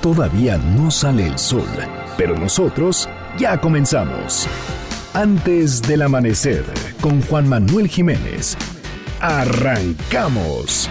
Todavía no sale el sol, pero nosotros ya comenzamos. Antes del amanecer, con Juan Manuel Jiménez. Arrancamos.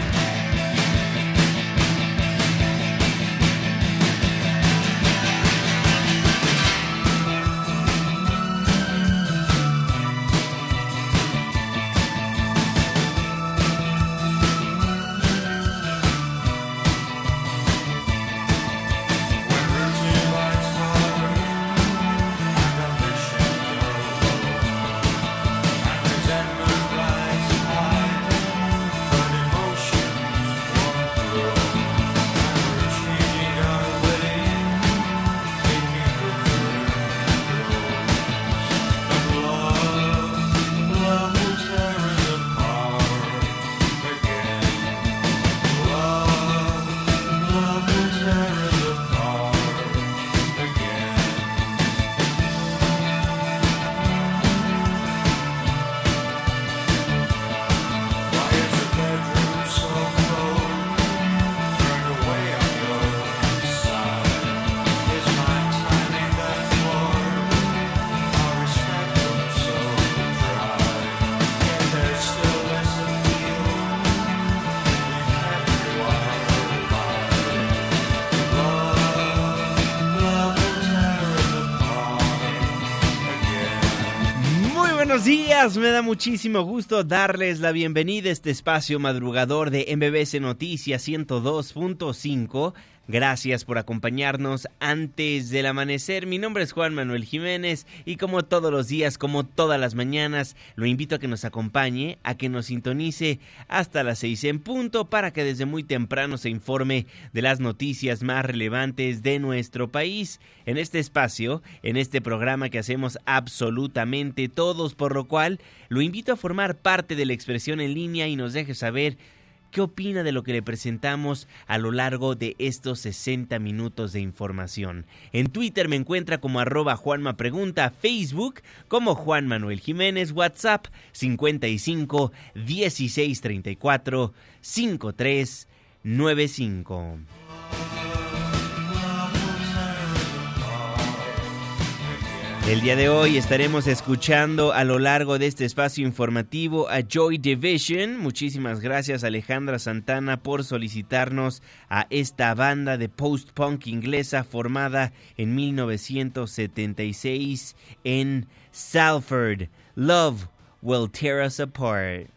Me da muchísimo gusto darles la bienvenida a este espacio madrugador de MBC Noticias 102.5 Gracias por acompañarnos antes del amanecer. Mi nombre es Juan Manuel Jiménez y como todos los días, como todas las mañanas, lo invito a que nos acompañe, a que nos sintonice hasta las seis en punto para que desde muy temprano se informe de las noticias más relevantes de nuestro país. En este espacio, en este programa que hacemos absolutamente todos, por lo cual lo invito a formar parte de la expresión en línea y nos deje saber ¿Qué opina de lo que le presentamos a lo largo de estos 60 minutos de información? En Twitter me encuentra como arroba Juanma Pregunta, Facebook como Juan Manuel Jiménez, WhatsApp 55 16 34 53 95. El día de hoy estaremos escuchando a lo largo de este espacio informativo a Joy Division. Muchísimas gracias Alejandra Santana por solicitarnos a esta banda de post-punk inglesa formada en 1976 en Salford. Love will tear us apart.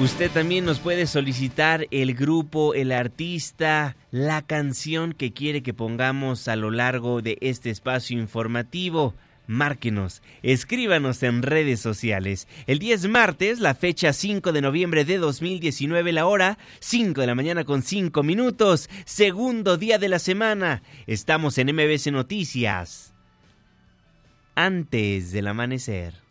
Usted también nos puede solicitar el grupo, el artista, la canción que quiere que pongamos a lo largo de este espacio informativo. Márquenos, escríbanos en redes sociales. El 10 martes, la fecha 5 de noviembre de 2019, la hora 5 de la mañana con 5 minutos, segundo día de la semana. Estamos en MBC Noticias. Antes del amanecer.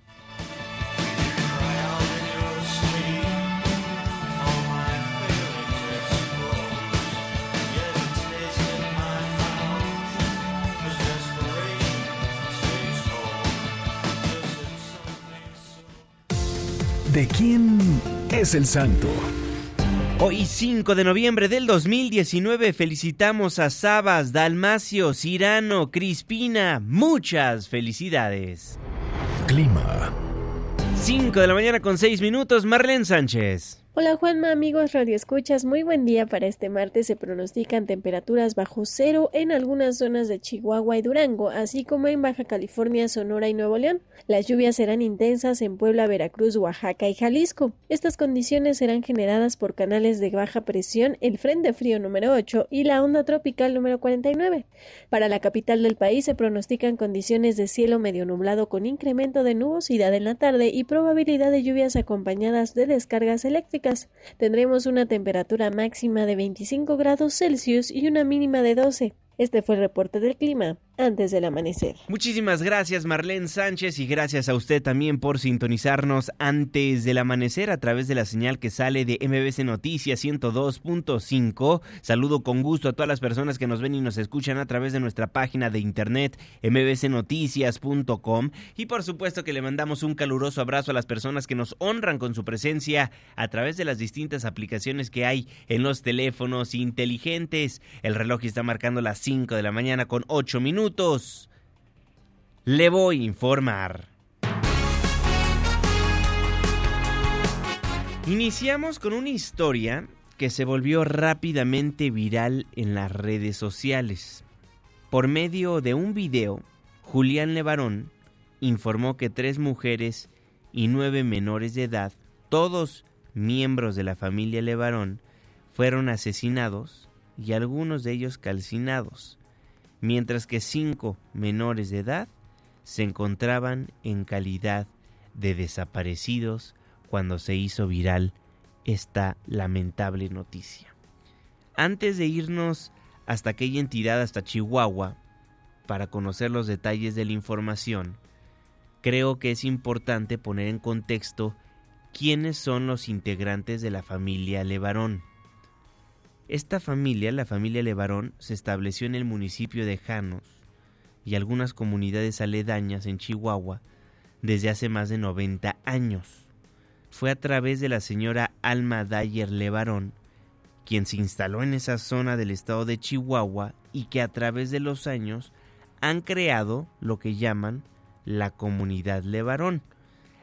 ¿De quién es el santo? Hoy 5 de noviembre del 2019 felicitamos a Sabas, Dalmacio, Cirano, Crispina. Muchas felicidades. Clima. 5 de la mañana con 6 minutos, Marlene Sánchez. Hola Juanma, amigos Radio Escuchas, muy buen día para este martes. Se pronostican temperaturas bajo cero en algunas zonas de Chihuahua y Durango, así como en Baja California, Sonora y Nuevo León. Las lluvias serán intensas en Puebla, Veracruz, Oaxaca y Jalisco. Estas condiciones serán generadas por canales de baja presión, el Frente Frío número 8 y la onda tropical número 49. Para la capital del país se pronostican condiciones de cielo medio nublado con incremento de nubosidad en la tarde y probabilidad de lluvias acompañadas de descargas eléctricas tendremos una temperatura máxima de 25 grados Celsius y una mínima de 12. Este fue el reporte del clima. Antes del amanecer. Muchísimas gracias Marlene Sánchez y gracias a usted también por sintonizarnos antes del amanecer a través de la señal que sale de MBC Noticias 102.5. Saludo con gusto a todas las personas que nos ven y nos escuchan a través de nuestra página de internet mbcnoticias.com y por supuesto que le mandamos un caluroso abrazo a las personas que nos honran con su presencia a través de las distintas aplicaciones que hay en los teléfonos inteligentes. El reloj está marcando las 5 de la mañana con 8 minutos le voy a informar. Iniciamos con una historia que se volvió rápidamente viral en las redes sociales. Por medio de un video, Julián Levarón informó que tres mujeres y nueve menores de edad, todos miembros de la familia Levarón, fueron asesinados y algunos de ellos calcinados mientras que cinco menores de edad se encontraban en calidad de desaparecidos cuando se hizo viral esta lamentable noticia. Antes de irnos hasta aquella entidad, hasta Chihuahua, para conocer los detalles de la información, creo que es importante poner en contexto quiénes son los integrantes de la familia Levarón. Esta familia, la familia Levarón, se estableció en el municipio de Janos y algunas comunidades aledañas en Chihuahua desde hace más de 90 años. Fue a través de la señora Alma Dyer Levarón, quien se instaló en esa zona del estado de Chihuahua y que a través de los años han creado lo que llaman la comunidad Levarón.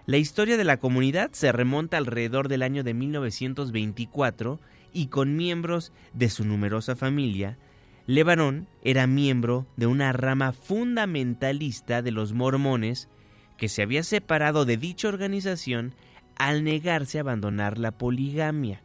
La historia de la comunidad se remonta alrededor del año de 1924 y con miembros de su numerosa familia, Levarón era miembro de una rama fundamentalista de los mormones que se había separado de dicha organización al negarse a abandonar la poligamia.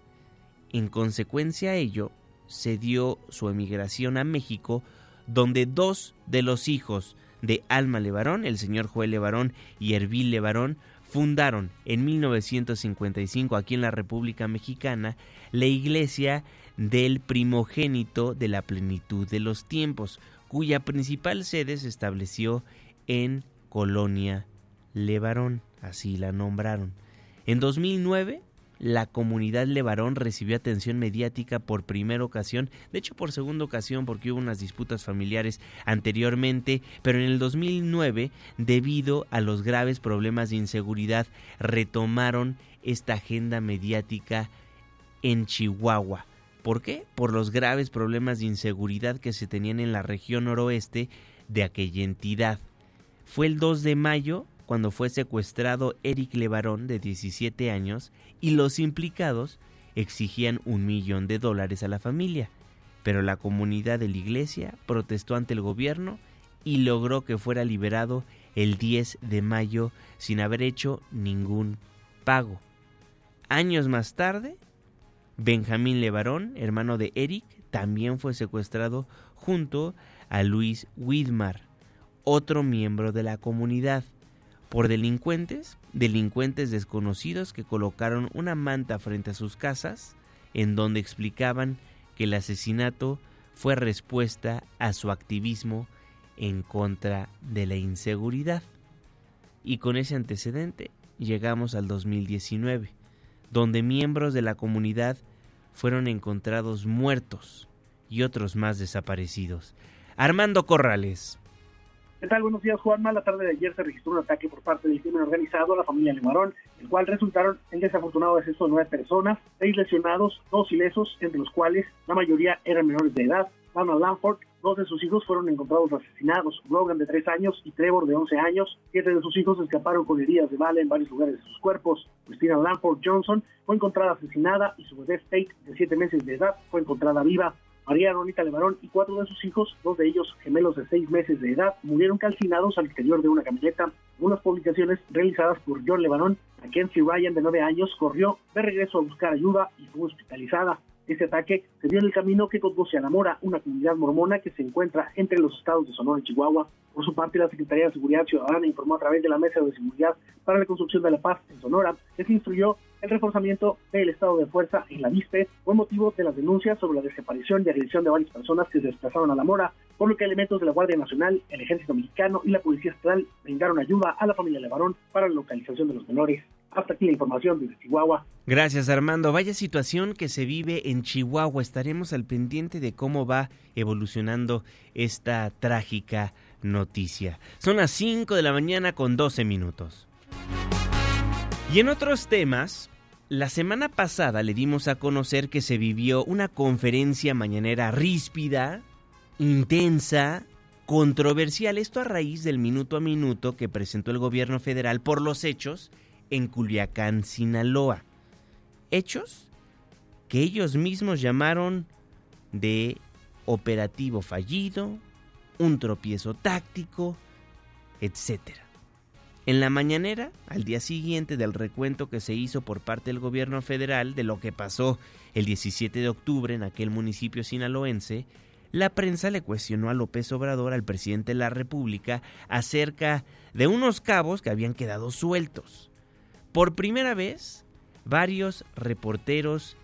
En consecuencia a ello, se dio su emigración a México, donde dos de los hijos de Alma Levarón, el señor Joel Levarón y Hervil Levarón, fundaron en 1955 aquí en la República Mexicana la iglesia del primogénito de la plenitud de los tiempos, cuya principal sede se estableció en Colonia Levarón, así la nombraron. En 2009 la comunidad Levarón recibió atención mediática por primera ocasión, de hecho por segunda ocasión porque hubo unas disputas familiares anteriormente, pero en el 2009, debido a los graves problemas de inseguridad, retomaron esta agenda mediática en Chihuahua. ¿Por qué? Por los graves problemas de inseguridad que se tenían en la región noroeste de aquella entidad. Fue el 2 de mayo cuando fue secuestrado Eric Levarón, de 17 años, y los implicados exigían un millón de dólares a la familia. Pero la comunidad de la iglesia protestó ante el gobierno y logró que fuera liberado el 10 de mayo sin haber hecho ningún pago. Años más tarde, Benjamín Levarón, hermano de Eric, también fue secuestrado junto a Luis Widmar, otro miembro de la comunidad por delincuentes, delincuentes desconocidos que colocaron una manta frente a sus casas en donde explicaban que el asesinato fue respuesta a su activismo en contra de la inseguridad. Y con ese antecedente llegamos al 2019, donde miembros de la comunidad fueron encontrados muertos y otros más desaparecidos. Armando Corrales, ¿Qué tal? Buenos días, Juanma. La tarde de ayer se registró un ataque por parte del crimen organizado a la familia Lemarón, el cual resultaron el desafortunado deceso de nueve personas, seis lesionados, dos ilesos, entre los cuales la mayoría eran menores de edad. Lanford, dos de sus hijos fueron encontrados asesinados, Logan de tres años y Trevor de 11 años. Siete de sus hijos escaparon con heridas de bala en varios lugares de sus cuerpos. Christina Lanford Johnson fue encontrada asesinada y su bebé State, de siete meses de edad, fue encontrada viva. María Ronita Levarón y cuatro de sus hijos, dos de ellos gemelos de seis meses de edad, murieron calcinados al exterior de una camioneta. Unas publicaciones realizadas por John Levarón, Mackenzie Ryan de nueve años, corrió de regreso a buscar ayuda y fue hospitalizada. Este ataque se dio en el camino que conduce a La Mora, una comunidad mormona que se encuentra entre los estados de Sonora y Chihuahua. Por su parte, la Secretaría de Seguridad Ciudadana informó a través de la Mesa de Seguridad para la Construcción de la Paz en Sonora que se instruyó el reforzamiento del estado de fuerza en la VISPE por motivo de las denuncias sobre la desaparición y agresión de varias personas que se desplazaron a La Mora por lo que elementos de la Guardia Nacional, el Ejército Mexicano y la Policía Estatal brindaron ayuda a la familia Levarón para la localización de los menores. Hasta aquí la información desde Chihuahua. Gracias Armando. Vaya situación que se vive en Chihuahua. Estaremos al pendiente de cómo va evolucionando esta trágica noticia. Son las 5 de la mañana con 12 minutos. Y en otros temas, la semana pasada le dimos a conocer que se vivió una conferencia mañanera ríspida, intensa, controversial. Esto a raíz del minuto a minuto que presentó el gobierno federal por los hechos en Culiacán, Sinaloa. Hechos que ellos mismos llamaron de operativo fallido, un tropiezo táctico, etc. En la mañanera, al día siguiente del recuento que se hizo por parte del gobierno federal de lo que pasó el 17 de octubre en aquel municipio sinaloense, la prensa le cuestionó a López Obrador, al presidente de la República, acerca de unos cabos que habían quedado sueltos. Por primera vez, varios reporteros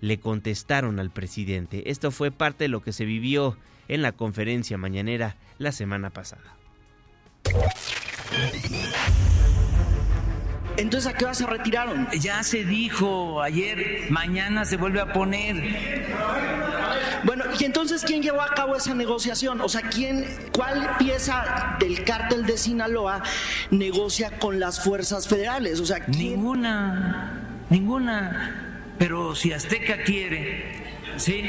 le contestaron al presidente. Esto fue parte de lo que se vivió en la conferencia mañanera la semana pasada. Entonces, ¿a qué hora se retiraron? Ya se dijo ayer, mañana se vuelve a poner. Y entonces, ¿quién llevó a cabo esa negociación? O sea, ¿quién, cuál pieza del cártel de Sinaloa negocia con las fuerzas federales? O sea, ninguna, ninguna. Pero si Azteca quiere Sí,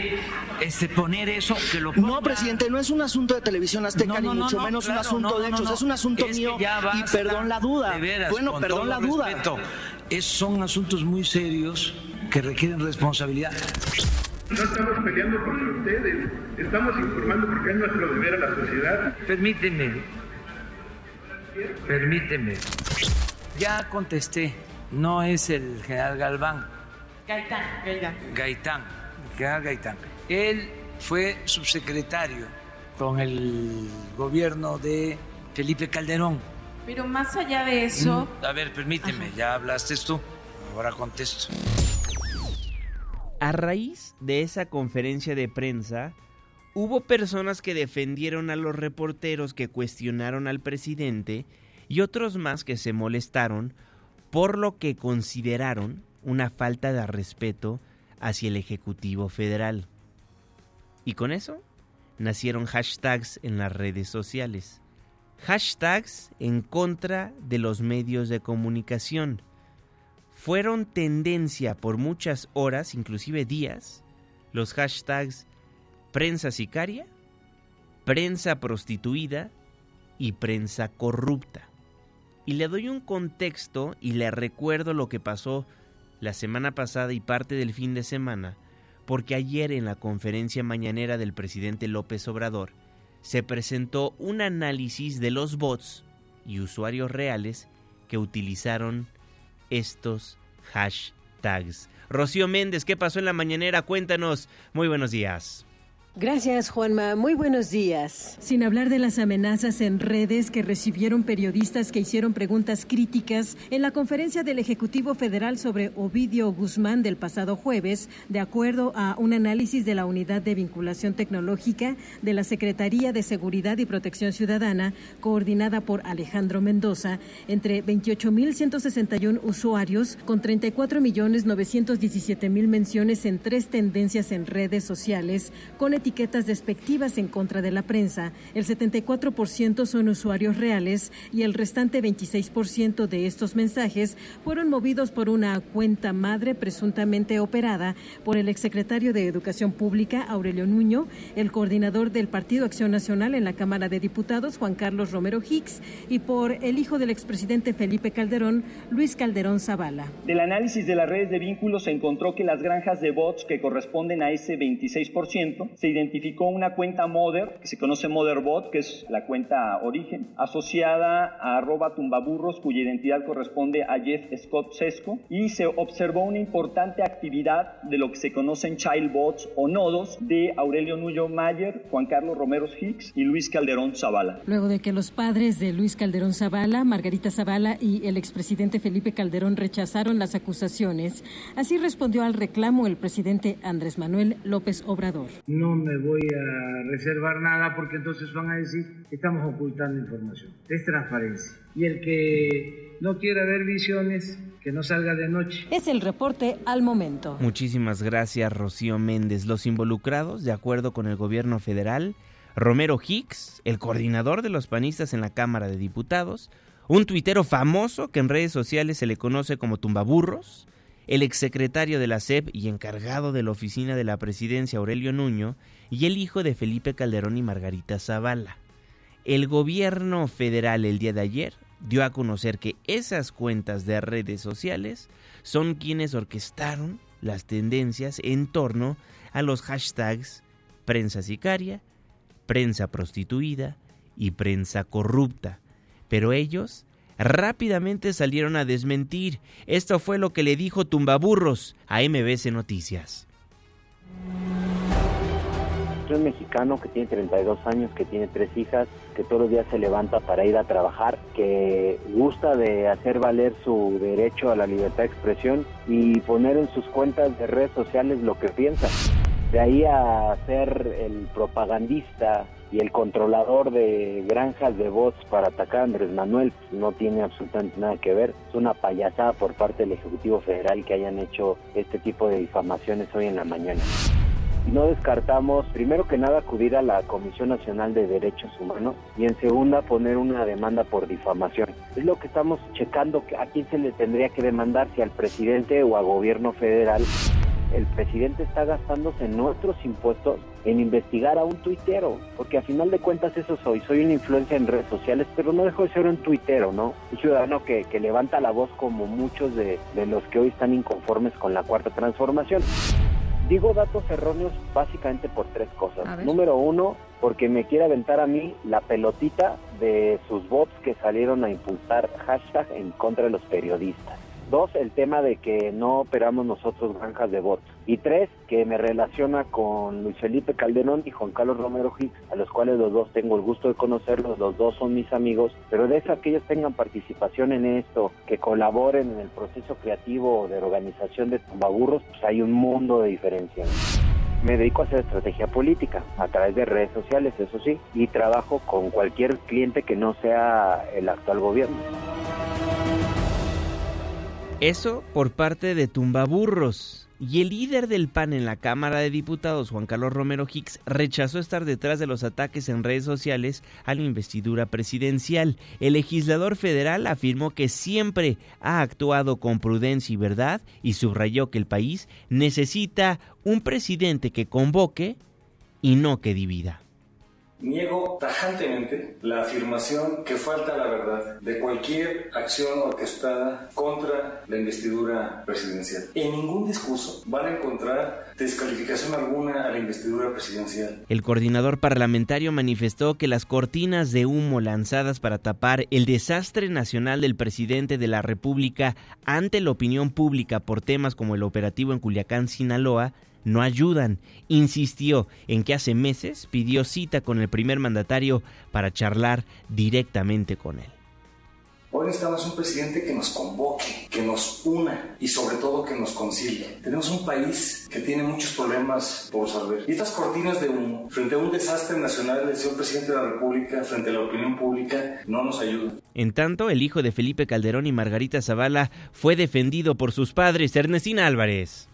este, poner eso, que lo No, presidente, no es un asunto de televisión azteca, ni mucho menos un asunto de hechos, es un asunto mío y perdón la duda. bueno, perdón la duda. es, son asuntos muy serios que requieren responsabilidad. No estamos peleando por ustedes, estamos informando porque es nuestro deber a la sociedad. Permíteme, permíteme. Ya contesté, no es el general Galván. Gaitán, Gaitán. Gaitán Gaitán. Él fue subsecretario con el gobierno de Felipe Calderón. Pero más allá de eso... Mm, a ver, permíteme, ya hablaste tú, ahora contesto. A raíz de esa conferencia de prensa, hubo personas que defendieron a los reporteros que cuestionaron al presidente y otros más que se molestaron por lo que consideraron una falta de respeto hacia el Ejecutivo Federal. Y con eso nacieron hashtags en las redes sociales. Hashtags en contra de los medios de comunicación. Fueron tendencia por muchas horas, inclusive días, los hashtags prensa sicaria, prensa prostituida y prensa corrupta. Y le doy un contexto y le recuerdo lo que pasó la semana pasada y parte del fin de semana, porque ayer en la conferencia mañanera del presidente López Obrador se presentó un análisis de los bots y usuarios reales que utilizaron estos hashtags. Rocío Méndez, ¿qué pasó en la mañanera? Cuéntanos. Muy buenos días. Gracias, Juanma. Muy buenos días. Sin hablar de las amenazas en redes que recibieron periodistas que hicieron preguntas críticas en la conferencia del Ejecutivo Federal sobre Ovidio Guzmán del pasado jueves, de acuerdo a un análisis de la Unidad de Vinculación Tecnológica de la Secretaría de Seguridad y Protección Ciudadana, coordinada por Alejandro Mendoza, entre 28.161 usuarios con 34.917.000 menciones en tres tendencias en redes sociales, con etiquetas despectivas en contra de la prensa. El 74% son usuarios reales y el restante 26% de estos mensajes fueron movidos por una cuenta madre presuntamente operada por el exsecretario de Educación Pública, Aurelio Nuño, el coordinador del Partido Acción Nacional en la Cámara de Diputados, Juan Carlos Romero Hicks, y por el hijo del expresidente Felipe Calderón, Luis Calderón Zavala. Del análisis de las redes de vínculos se encontró que las granjas de bots que corresponden a ese 26% se identificó una cuenta Mother, que se conoce Motherbot, que es la cuenta origen, asociada a arroba tumbaburros, cuya identidad corresponde a Jeff Scott Sesco, y se observó una importante actividad de lo que se conocen childbots o nodos de Aurelio Nuyo Mayer, Juan Carlos Romero Hicks y Luis Calderón Zavala. Luego de que los padres de Luis Calderón Zavala, Margarita Zavala y el expresidente Felipe Calderón rechazaron las acusaciones, así respondió al reclamo el presidente Andrés Manuel López Obrador. No me voy a reservar nada porque entonces van a decir que estamos ocultando información. Es transparencia. Y el que no quiera ver visiones, que no salga de noche. Es el reporte al momento. Muchísimas gracias, Rocío Méndez. Los involucrados, de acuerdo con el gobierno federal, Romero Hicks, el coordinador de los panistas en la Cámara de Diputados, un tuitero famoso que en redes sociales se le conoce como Tumbaburros, el exsecretario de la SEP y encargado de la oficina de la presidencia Aurelio Nuño, y el hijo de Felipe Calderón y Margarita Zavala. El gobierno federal el día de ayer dio a conocer que esas cuentas de redes sociales son quienes orquestaron las tendencias en torno a los hashtags prensa sicaria, prensa prostituida y prensa corrupta. Pero ellos rápidamente salieron a desmentir. Esto fue lo que le dijo Tumbaburros a MBC Noticias. un mexicano que tiene 32 años, que tiene tres hijas, que todos los días se levanta para ir a trabajar, que gusta de hacer valer su derecho a la libertad de expresión y poner en sus cuentas de redes sociales lo que piensa. De ahí a ser el propagandista y el controlador de granjas de bots para atacar a Andrés Manuel no tiene absolutamente nada que ver. Es una payasada por parte del Ejecutivo Federal que hayan hecho este tipo de difamaciones hoy en la mañana. No descartamos, primero que nada, acudir a la Comisión Nacional de Derechos Humanos y en segunda poner una demanda por difamación. Es lo que estamos checando a quién se le tendría que demandar, si al presidente o al gobierno federal el presidente está gastándose nuestros impuestos en investigar a un tuitero, porque a final de cuentas eso soy, soy una influencia en redes sociales, pero no dejo de ser un tuitero, ¿no? Un ciudadano que, que levanta la voz como muchos de, de los que hoy están inconformes con la cuarta transformación. Digo datos erróneos básicamente por tres cosas. Número uno, porque me quiere aventar a mí la pelotita de sus bots que salieron a impulsar hashtag en contra de los periodistas. Dos, el tema de que no operamos nosotros granjas de bots. Y tres, que me relaciona con Luis Felipe Calderón y Juan Carlos Romero Hicks, a los cuales los dos tengo el gusto de conocerlos, los dos son mis amigos, pero de eso que ellos tengan participación en esto, que colaboren en el proceso creativo de organización de tumbaburros, pues hay un mundo de diferencia me dedico a hacer estrategia política a través de redes sociales, eso sí, y trabajo con cualquier cliente que no sea el actual gobierno. Eso por parte de Tumbaburros. Y el líder del PAN en la Cámara de Diputados, Juan Carlos Romero Hicks, rechazó estar detrás de los ataques en redes sociales a la investidura presidencial. El legislador federal afirmó que siempre ha actuado con prudencia y verdad y subrayó que el país necesita un presidente que convoque y no que divida. Niego tajantemente la afirmación que falta la verdad de cualquier acción orquestada contra la investidura presidencial. En ningún discurso van a encontrar descalificación alguna a la investidura presidencial. El coordinador parlamentario manifestó que las cortinas de humo lanzadas para tapar el desastre nacional del presidente de la República ante la opinión pública por temas como el operativo en Culiacán, Sinaloa, no ayudan. Insistió en que hace meses pidió cita con el primer mandatario para charlar directamente con él. Hoy necesitamos un presidente que nos convoque, que nos una y sobre todo que nos concilie. Tenemos un país que tiene muchos problemas por resolver. Y estas cortinas de humo, frente a un desastre nacional del señor presidente de la República, frente a la opinión pública, no nos ayudan. En tanto, el hijo de Felipe Calderón y Margarita Zavala fue defendido por sus padres, Ernestina Álvarez.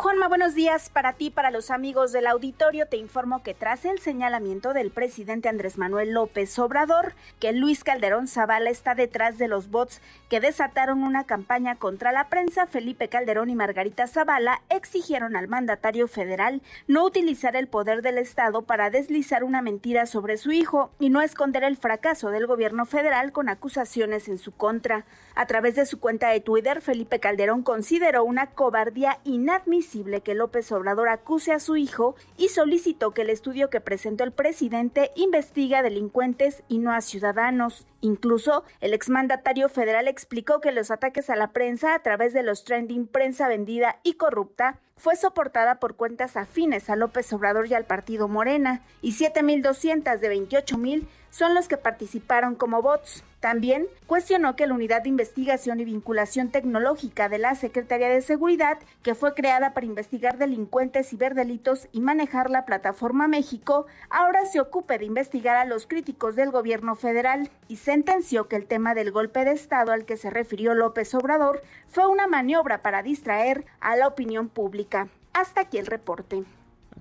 Juanma, buenos días para ti, para los amigos del auditorio. Te informo que tras el señalamiento del presidente Andrés Manuel López Obrador, que Luis Calderón Zavala está detrás de los bots que desataron una campaña contra la prensa, Felipe Calderón y Margarita Zavala exigieron al mandatario federal no utilizar el poder del Estado para deslizar una mentira sobre su hijo y no esconder el fracaso del gobierno federal con acusaciones en su contra. A través de su cuenta de Twitter, Felipe Calderón consideró una cobardía inadmisible que López Obrador acuse a su hijo y solicitó que el estudio que presentó el presidente investigue a delincuentes y no a ciudadanos. Incluso, el exmandatario federal explicó que los ataques a la prensa a través de los trending prensa vendida y corrupta fue soportada por cuentas afines a López Obrador y al partido Morena, y 7.200 de 28.000 son los que participaron como bots. También cuestionó que la Unidad de Investigación y Vinculación Tecnológica de la Secretaría de Seguridad, que fue creada para investigar delincuentes, ciberdelitos y manejar la plataforma México, ahora se ocupe de investigar a los críticos del gobierno federal y sentenció que el tema del golpe de Estado al que se refirió López Obrador fue una maniobra para distraer a la opinión pública. Hasta aquí el reporte.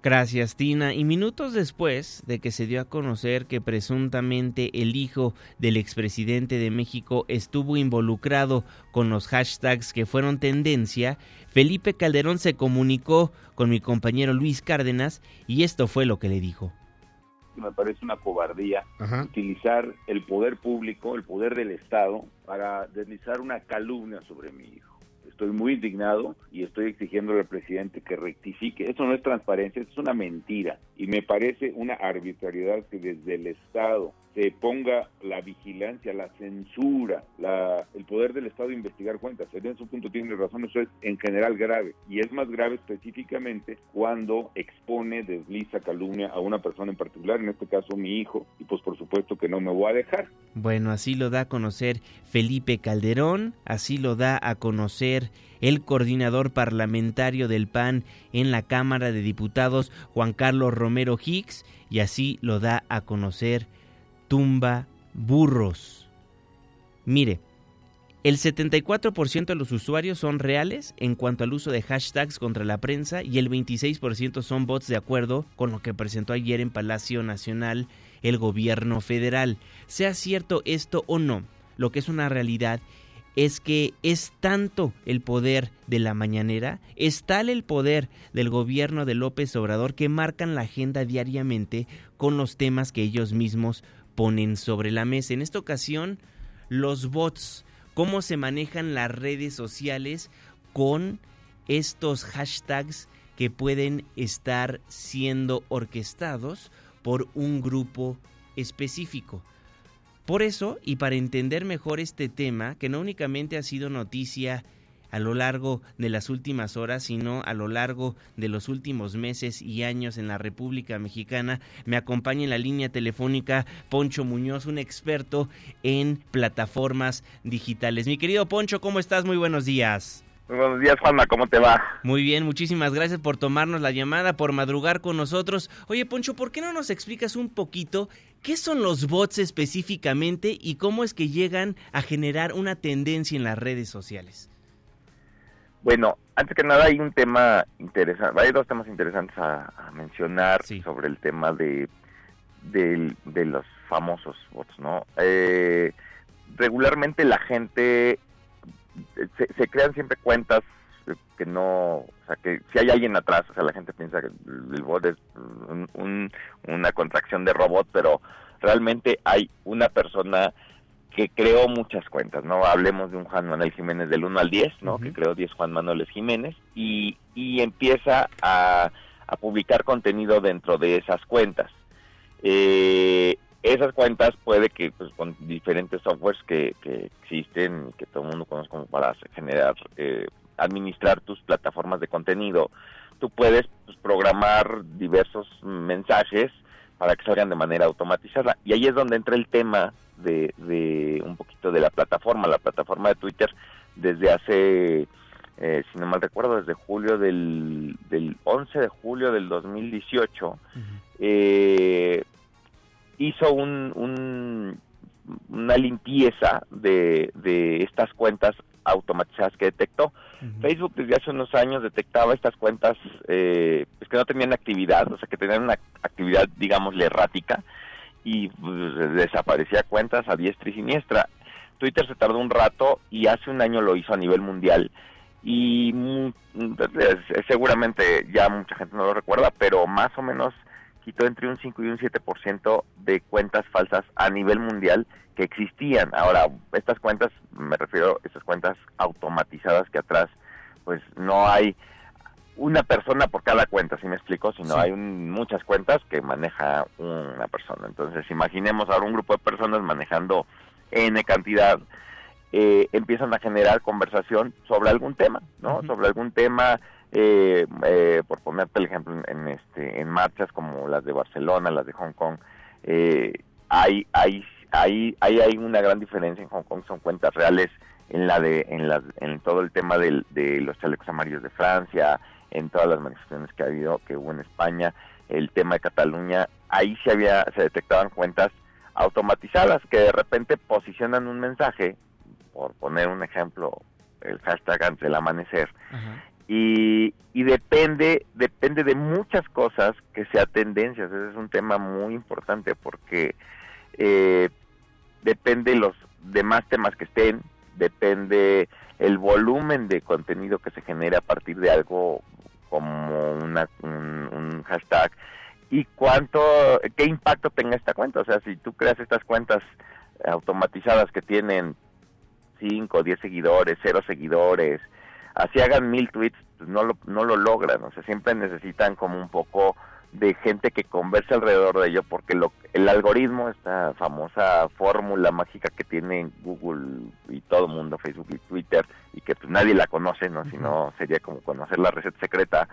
Gracias, Tina. Y minutos después de que se dio a conocer que presuntamente el hijo del expresidente de México estuvo involucrado con los hashtags que fueron tendencia, Felipe Calderón se comunicó con mi compañero Luis Cárdenas y esto fue lo que le dijo. Me parece una cobardía utilizar el poder público, el poder del Estado, para deslizar una calumnia sobre mi hijo estoy muy indignado y estoy exigiendo al presidente que rectifique. Eso no es transparencia, es una mentira. Y me parece una arbitrariedad que desde el Estado se ponga la vigilancia, la censura, la, el poder del Estado de investigar cuentas. En su punto tiene razón, eso es en general grave. Y es más grave específicamente cuando expone, desliza, calumnia a una persona en particular, en este caso mi hijo, y pues por supuesto que no me voy a dejar. Bueno, así lo da a conocer Felipe Calderón, así lo da a conocer el coordinador parlamentario del PAN en la Cámara de Diputados, Juan Carlos Romero Hicks, y así lo da a conocer tumba burros. Mire, el 74% de los usuarios son reales en cuanto al uso de hashtags contra la prensa y el 26% son bots de acuerdo con lo que presentó ayer en Palacio Nacional el gobierno federal. Sea cierto esto o no, lo que es una realidad es que es tanto el poder de la mañanera, es tal el poder del gobierno de López Obrador que marcan la agenda diariamente con los temas que ellos mismos ponen sobre la mesa. En esta ocasión, los bots, cómo se manejan las redes sociales con estos hashtags que pueden estar siendo orquestados por un grupo específico. Por eso, y para entender mejor este tema, que no únicamente ha sido noticia a lo largo de las últimas horas, sino a lo largo de los últimos meses y años en la República Mexicana. Me acompaña en la línea telefónica Poncho Muñoz, un experto en plataformas digitales. Mi querido Poncho, ¿cómo estás? Muy buenos días. Muy buenos días, Juanma, ¿cómo te va? Muy bien, muchísimas gracias por tomarnos la llamada, por madrugar con nosotros. Oye, Poncho, ¿por qué no nos explicas un poquito qué son los bots específicamente y cómo es que llegan a generar una tendencia en las redes sociales? Bueno, antes que nada hay un tema interesante, hay dos temas interesantes a, mencionar sobre el tema de, de, los famosos bots, ¿no? Eh, regularmente la gente se, crean siempre cuentas que no, o sea, que si hay alguien atrás, o sea, la gente piensa que el bot es una contracción de robot, pero realmente hay una persona que creó muchas cuentas, ¿no? Hablemos de un Juan Manuel Jiménez del 1 al 10, ¿no? Que creó 10 Juan Manuel Jiménez y, y empieza a, a, publicar contenido dentro de esas cuentas. Eh, esas cuentas puede que pues, con diferentes softwares que, que existen, que todo el mundo conoce como para generar, eh, administrar tus plataformas de contenido, tú puedes pues, programar diversos mensajes para que salgan de manera automatizada. Y ahí es donde entra el tema de, de un poquito de la plataforma. La plataforma de Twitter desde hace, eh, si no mal recuerdo, desde julio del, del 11 de julio del 2018, eh, hizo un, un, una limpieza de, de estas cuentas automatizadas que detectó. Facebook desde hace unos años detectaba estas cuentas eh, pues que no tenían actividad, o sea, que tenían una actividad, digámosle, errática, y pues, desaparecía cuentas a diestra y siniestra. Twitter se tardó un rato y hace un año lo hizo a nivel mundial y seguramente ya mucha gente no lo recuerda, pero más o menos quitó entre un 5 y un 7% de cuentas falsas a nivel mundial que existían. Ahora, estas cuentas, me refiero a estas cuentas automatizadas que atrás, pues no hay una persona por cada cuenta, si me explico, sino hay muchas cuentas que maneja una persona. Entonces, imaginemos ahora un grupo de personas manejando N cantidad, eh, empiezan a generar conversación sobre algún tema, ¿no? Sobre algún tema eh, eh, por ponerte el ejemplo en, este en marchas como las de Barcelona, las de Hong Kong, eh, hay hay hay hay una gran diferencia en Hong Kong son cuentas reales en la de en la, en todo el tema de los chalecos amarillos de Francia, en todas las manifestaciones que ha habido que hubo en España, el tema de Cataluña, ahí se había se detectaban cuentas automatizadas que de repente posicionan un mensaje, por poner un ejemplo, el hashtag antes del amanecer, y, y depende depende de muchas cosas que sea tendencias. Ese es un tema muy importante porque eh, depende los demás temas que estén depende el volumen de contenido que se genere a partir de algo como una, un, hashtag y cuánto qué impacto tenga esta cuenta. O sea si tú creas estas cuentas automatizadas que tienen 5 o 10 seguidores 0 seguidores así hagan mil tweets, pues no lo, no lo logran, o sea, siempre necesitan como un poco de gente que converse alrededor de ello, porque lo, el algoritmo, esta famosa fórmula mágica que tiene Google y todo el mundo, Facebook y Twitter, y que pues nadie la conoce, ¿no? Si no, sería como conocer la receta secreta.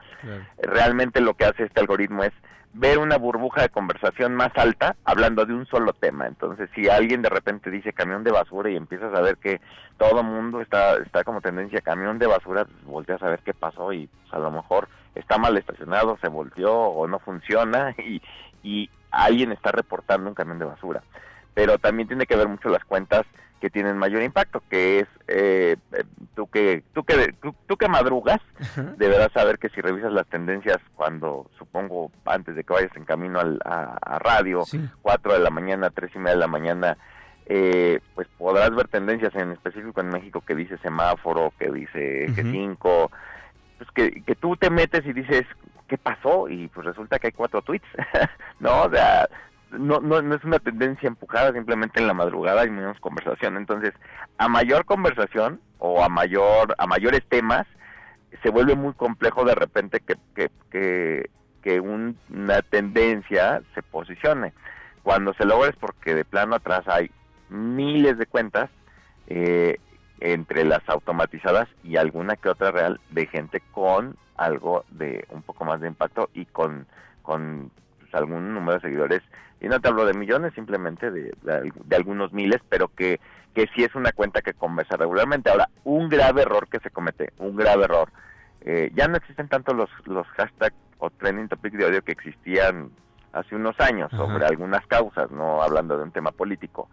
Realmente lo que hace este algoritmo es ver una burbuja de conversación más alta hablando de un solo tema. Entonces, si alguien de repente dice camión de basura y empiezas a ver que todo el mundo está, está como tendencia camión de basura, pues volteas a ver qué pasó y pues, a lo mejor está mal estacionado, se volteó o no funciona y, y alguien está reportando un camión de basura. Pero también tiene que ver mucho las cuentas que tienen mayor impacto, que es eh, tú que tú que tú, que madrugas, deberás saber que si revisas las tendencias cuando supongo antes de que vayas en camino al, a, radio, 4 de la mañana, tres y media de la mañana, eh, pues podrás ver tendencias en específico en México que dice semáforo, que dice G5, pues que, que tú te metes y dices qué pasó y pues resulta que hay cuatro tweets, no, o sea no, no, no es una tendencia empujada, simplemente en la madrugada hay menos conversación. Entonces, a mayor conversación o a mayor a mayores temas, se vuelve muy complejo de repente que, que, que, que una tendencia se posicione. Cuando se logra es porque de plano atrás hay miles de cuentas, eh, entre las automatizadas y alguna que otra real de gente con algo de un poco más de impacto y con, con pues, algún número de seguidores y no te hablo de millones, simplemente de, de, algunos miles, pero que, que sí es una cuenta que conversa regularmente. Ahora, un grave error que se comete, un grave error, eh, ya no existen tanto los, los hashtags o trending topic de odio que existían hace unos años sobre algunas causas, no hablando de un tema político.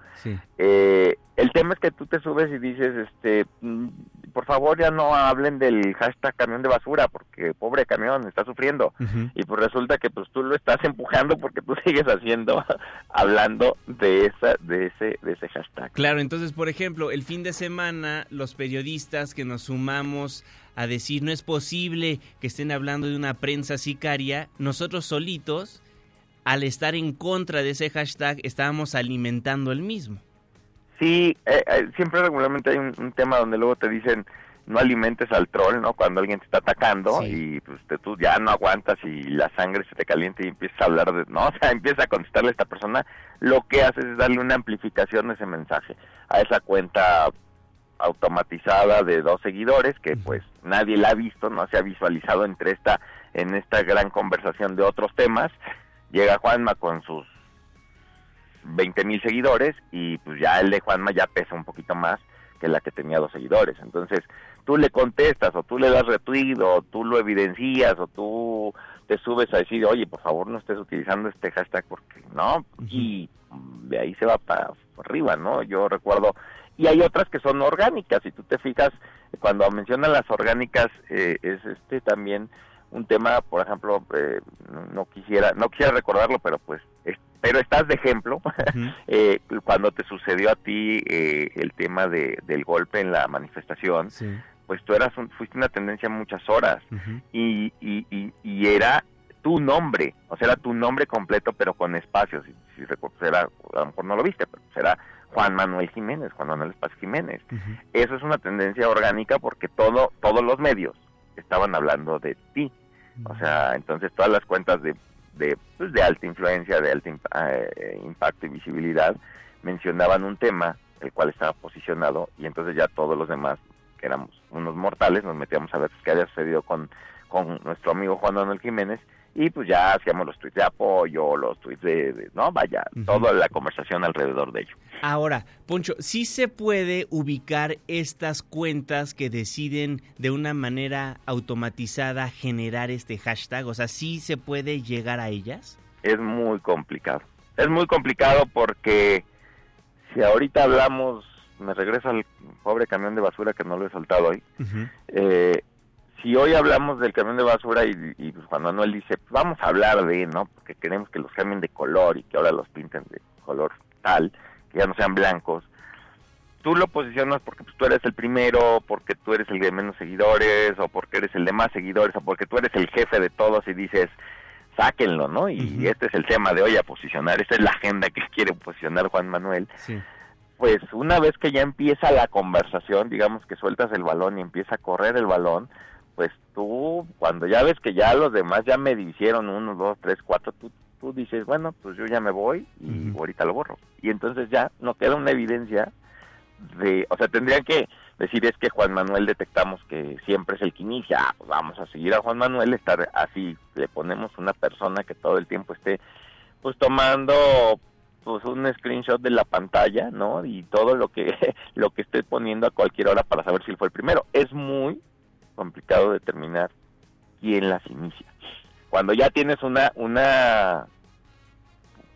Eh, el tema es que tú te subes y dices, este, mm, por favor ya no hablen del hashtag camión de basura, porque pobre camión está sufriendo. Y pues resulta que pues tú lo estás empujando porque tú sigues haciendo, hablando de esa, de ese, de ese hashtag. Claro, entonces por ejemplo, el fin de semana los periodistas que nos sumamos a decir no es posible que estén hablando de una prensa sicaria, nosotros solitos al estar en contra de ese hashtag estábamos alimentando el mismo. Sí, eh, eh, siempre regularmente hay un, tema donde luego te dicen no alimentes al troll, ¿no? Cuando alguien te está atacando y pues tú ya no aguantas y la sangre se te calienta y empiezas a hablar de, no, o sea, empieza a contestarle a esta persona, lo que haces es darle una amplificación de ese mensaje a esa cuenta automatizada de dos seguidores que pues nadie la ha visto, no se ha visualizado entre esta en esta gran conversación de otros temas llega Juanma con sus 20 mil seguidores y pues ya el de Juanma ya pesa un poquito más que la que tenía dos seguidores. Entonces tú le contestas o tú le das retweet o tú lo evidencias o tú te subes a decir, oye, por favor no estés utilizando este hashtag porque no, y de ahí se va para arriba, ¿no? Yo recuerdo, y hay otras que son orgánicas, si tú te fijas, cuando mencionan las orgánicas, eh, es este también un tema, por ejemplo, eh, no, quisiera no quisiera recordarlo, pero pues pero estás de ejemplo. Eh, cuando te sucedió a ti eh, el tema de, del golpe en la manifestación, pues tú eras fuiste una tendencia muchas horas. Y, y, y, era tu nombre, o sea, era tu nombre completo pero con espacios, si, si era, a lo mejor no lo viste, pero será Juan Manuel Jiménez, Juan Manuel Espacio Jiménez. Eso es una tendencia orgánica porque todo todos los medios estaban hablando de ti. O sea, entonces todas las cuentas de, de, pues de alta influencia, de alto eh, impacto y visibilidad, mencionaban un tema, el cual estaba posicionado, y entonces ya todos los demás, que éramos unos mortales, nos metíamos a ver qué había sucedido con, con nuestro amigo Juan Manuel Jiménez y pues ya hacíamos los tweets de apoyo, los tweets de, no, vaya, toda la conversación alrededor de ello. Ahora, Poncho, ¿sí se puede ubicar estas cuentas que deciden de una manera automatizada generar este hashtag? O sea, ¿sí se puede llegar a ellas? Es muy complicado. Es muy complicado porque si ahorita hablamos, me regreso al pobre camión de basura que no lo he soltado hoy, eh, si hoy hablamos del camión de basura y, pues, Juan Manuel dice, pues, vamos a hablar de, ¿no? Porque queremos que los cambien de color y que ahora los pinten de color tal, que ya no sean blancos. Tú lo posicionas porque pues, tú eres el primero, porque tú eres el de menos seguidores, o porque eres el de más seguidores, o porque tú eres el jefe de todos y dices, sáquenlo, ¿no? Y este es el tema de hoy a posicionar, esta es la agenda que quiere posicionar Juan Manuel. Pues una vez que ya empieza la conversación, digamos que sueltas el balón y empieza a correr el balón, tú, cuando ya ves que ya los demás ya me hicieron uno, dos, tres, cuatro, tú, tú dices, bueno, pues yo ya me voy y ahorita lo borro. Y entonces ya no queda una evidencia de, o sea, tendrían que decir es que Juan Manuel detectamos que siempre es el que inicia, ah, pues vamos a seguir a Juan Manuel, estar así, le ponemos una persona que todo el tiempo esté pues tomando pues un screenshot de la pantalla, ¿no? Y todo lo que lo que esté poniendo a cualquier hora para saber si él fue el primero. Es muy complicado determinar quién las inicia. Cuando ya tienes una una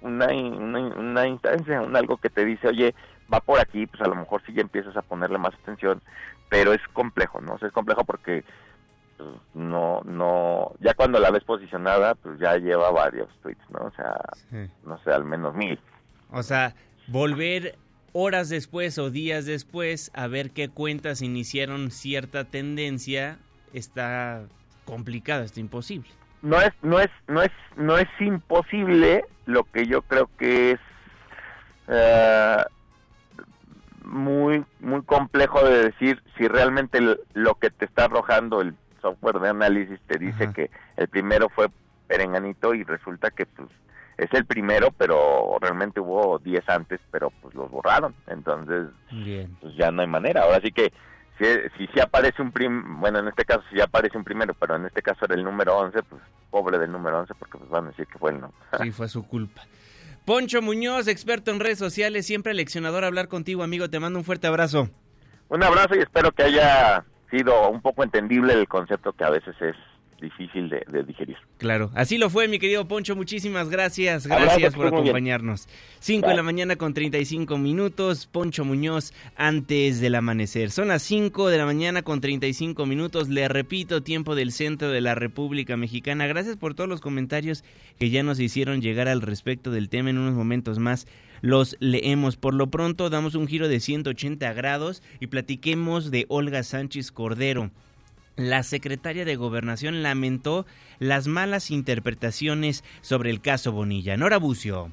una, una, instancia, un algo que te dice, oye, va por aquí, pues a lo mejor sí ya empiezas a ponerle más atención, pero es complejo, ¿no? es complejo porque pues, no, no, ya cuando la ves posicionada, pues ya lleva varios tweets, ¿no? O sea, no sé, al menos mil. O sea, volver horas después o días después a ver qué cuentas iniciaron cierta tendencia está complicado, está imposible. No es, no es, no es, no es imposible. Lo que yo creo que es eh, muy, muy complejo de decir si realmente lo que te está arrojando el software de análisis te dice que el primero fue Perenganito y resulta que pues es el primero, pero realmente hubo 10 antes, pero pues los borraron. Entonces, pues ya no hay manera. Ahora sí que si, si, aparece un prim, bueno, en este caso si aparece un primero, pero en este caso era el número 11, pues pobre del número 11 porque pues van a decir que fue el no. Sí, fue su culpa. Poncho Muñoz, experto en redes sociales, siempre leccionador hablar contigo, amigo. Te mando un fuerte abrazo. Un abrazo y espero que haya sido un poco entendible el concepto que a veces es difícil de, digerir. Claro, así lo fue mi querido Poncho, muchísimas gracias, gracias por acompañarnos. 5 de la mañana con 35 minutos, Poncho Muñoz antes del amanecer. Son las 5 de la mañana con 35 minutos, le repito, tiempo del centro de la República Mexicana. Gracias por todos los comentarios que ya nos hicieron llegar al respecto del tema en unos momentos más. Los leemos. Por lo pronto damos un giro de 180 grados y platiquemos de Olga Sánchez Cordero la secretaria de Gobernación lamentó las malas interpretaciones sobre el caso Bonilla. Nora Bucio.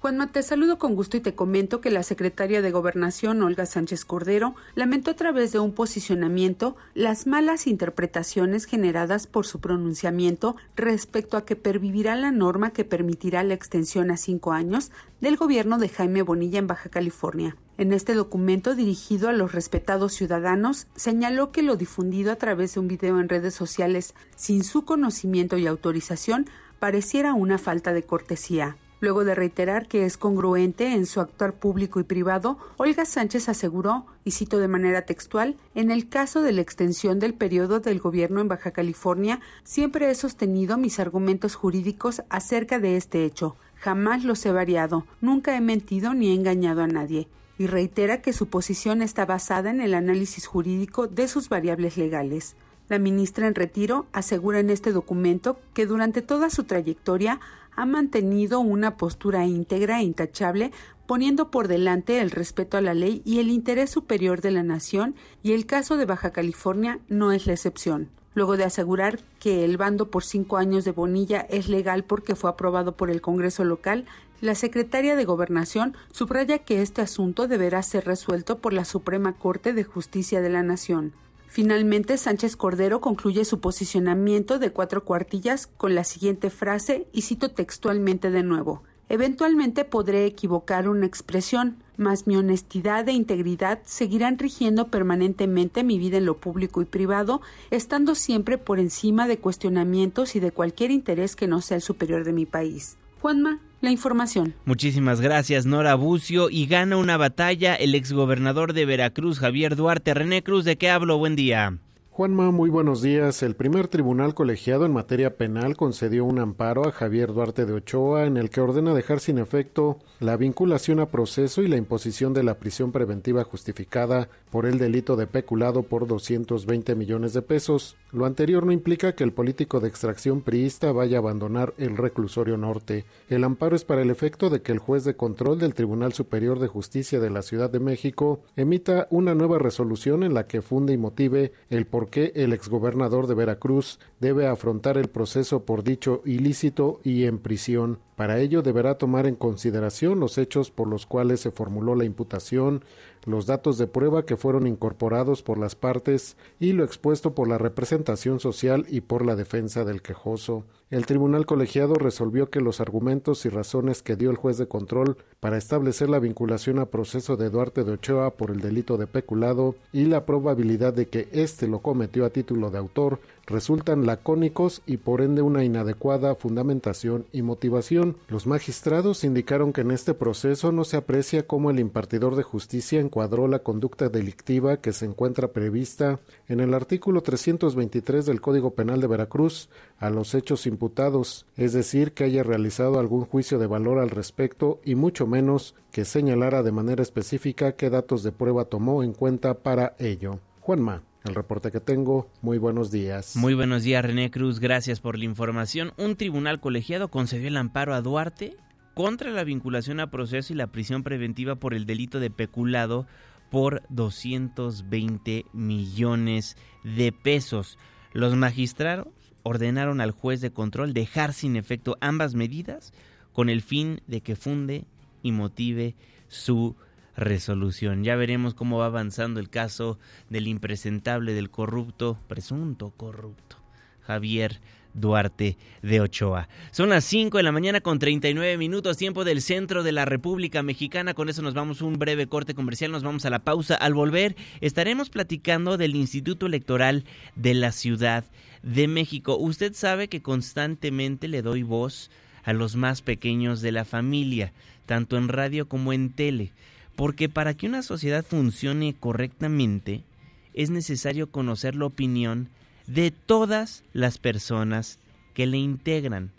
Juanma, te saludo con gusto y te comento que la secretaria de Gobernación, Olga Sánchez Cordero, lamentó a través de un posicionamiento las malas interpretaciones generadas por su pronunciamiento respecto a que pervivirá la norma que permitirá la extensión a cinco años del gobierno de Jaime Bonilla en Baja California. En este documento dirigido a los respetados ciudadanos, señaló que lo difundido a través de un video en redes sociales sin su conocimiento y autorización pareciera una falta de cortesía. Luego de reiterar que es congruente en su actuar público y privado, Olga Sánchez aseguró, y cito de manera textual, en el caso de la extensión del periodo del gobierno en Baja California, siempre he sostenido mis argumentos jurídicos acerca de este hecho. Jamás los he variado, nunca he mentido ni engañado a nadie y reitera que su posición está basada en el análisis jurídico de sus variables legales. La ministra en retiro asegura en este documento que durante toda su trayectoria ha mantenido una postura íntegra e intachable, poniendo por delante el respeto a la ley y el interés superior de la nación, y el caso de Baja California no es la excepción. Luego de asegurar que el bando por cinco años de Bonilla es legal porque fue aprobado por el Congreso local, la secretaria de Gobernación subraya que este asunto deberá ser resuelto por la Suprema Corte de Justicia de la Nación. Finalmente, Sánchez Cordero concluye su posicionamiento de cuatro cuartillas con la siguiente frase, y cito textualmente de nuevo. Eventualmente podré equivocar una expresión, mas mi honestidad e integridad seguirán rigiendo permanentemente mi vida en lo público y privado, estando siempre por encima de cuestionamientos y de cualquier interés que no sea el superior de mi país. Juanma, la información. Muchísimas gracias, Nora Bucio. Y gana una batalla el exgobernador de Veracruz, Javier Duarte. René Cruz, ¿de qué hablo? Buen día. Juanma, muy buenos días. El primer tribunal colegiado en materia penal concedió un amparo a Javier Duarte de Ochoa en el que ordena dejar sin efecto la vinculación a proceso y la imposición de la prisión preventiva justificada por el delito de peculado por 220 millones de pesos. Lo anterior no implica que el político de extracción priista vaya a abandonar el reclusorio norte. El amparo es para el efecto de que el juez de control del Tribunal Superior de Justicia de la Ciudad de México emita una nueva resolución en la que funde y motive el por que el exgobernador de Veracruz debe afrontar el proceso por dicho ilícito y en prisión. Para ello deberá tomar en consideración los hechos por los cuales se formuló la imputación, los datos de prueba que fueron incorporados por las partes y lo expuesto por la representación social y por la defensa del quejoso. El tribunal colegiado resolvió que los argumentos y razones que dio el juez de control para establecer la vinculación a proceso de Duarte de Ochoa por el delito de peculado y la probabilidad de que éste lo cometió a título de autor resultan lacónicos y por ende una inadecuada fundamentación y motivación. Los magistrados indicaron que en este proceso no se aprecia cómo el impartidor de justicia encuadró la conducta delictiva que se encuentra prevista en el artículo 323 del Código Penal de Veracruz a los hechos imputados, es decir, que haya realizado algún juicio de valor al respecto y mucho menos que señalara de manera específica qué datos de prueba tomó en cuenta para ello. Juanma el reporte que tengo. Muy buenos días. Muy buenos días, René Cruz. Gracias por la información. Un tribunal colegiado concedió el amparo a Duarte contra la vinculación a proceso y la prisión preventiva por el delito de peculado por 220 millones de pesos. Los magistrados ordenaron al juez de control dejar sin efecto ambas medidas con el fin de que funde y motive su resolución. Ya veremos cómo va avanzando el caso del impresentable, del corrupto, presunto corrupto, Javier Duarte de Ochoa. Son las 5 de la mañana con 39 minutos, tiempo del centro de la República Mexicana. Con eso nos vamos a un breve corte comercial, nos vamos a la pausa. Al volver estaremos platicando del Instituto Electoral de la Ciudad de México. Usted sabe que constantemente le doy voz a los más pequeños de la familia, tanto en radio como en tele. Porque para que una sociedad funcione correctamente es necesario conocer la opinión de todas las personas que le integran.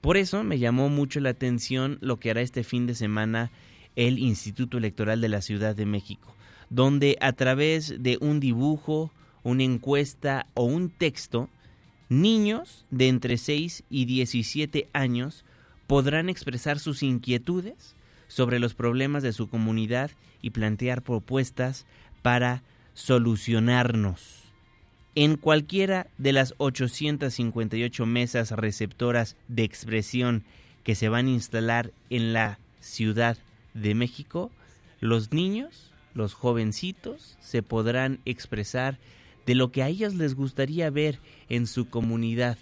Por eso me llamó mucho la atención lo que hará este fin de semana el Instituto Electoral de la Ciudad de México, donde a través de un dibujo, una encuesta o un texto, niños de entre 6 y 17 años podrán expresar sus inquietudes sobre los problemas de su comunidad y plantear propuestas para solucionarnos. En cualquiera de las 858 mesas receptoras de expresión que se van a instalar en la Ciudad de México, los niños, los jovencitos, se podrán expresar de lo que a ellos les gustaría ver en su comunidad.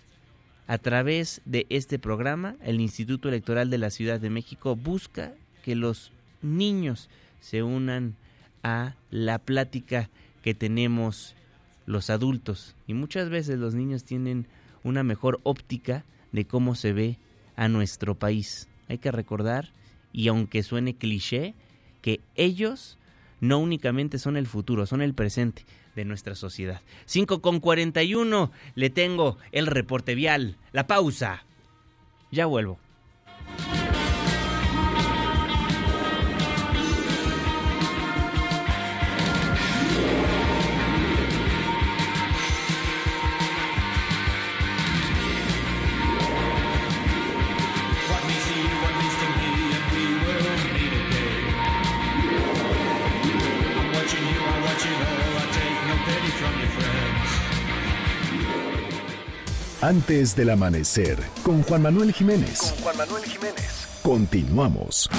A través de este programa, el Instituto Electoral de la Ciudad de México busca que los niños se unan a la plática que tenemos los adultos. Y muchas veces los niños tienen una mejor óptica de cómo se ve a nuestro país. Hay que recordar, y aunque suene cliché, que ellos no únicamente son el futuro, son el presente de nuestra sociedad. 5 con 41, le tengo el reporte vial, la pausa. Ya vuelvo. Antes del amanecer, con Juan Manuel Jiménez. Con Juan Manuel Jiménez. Continuamos.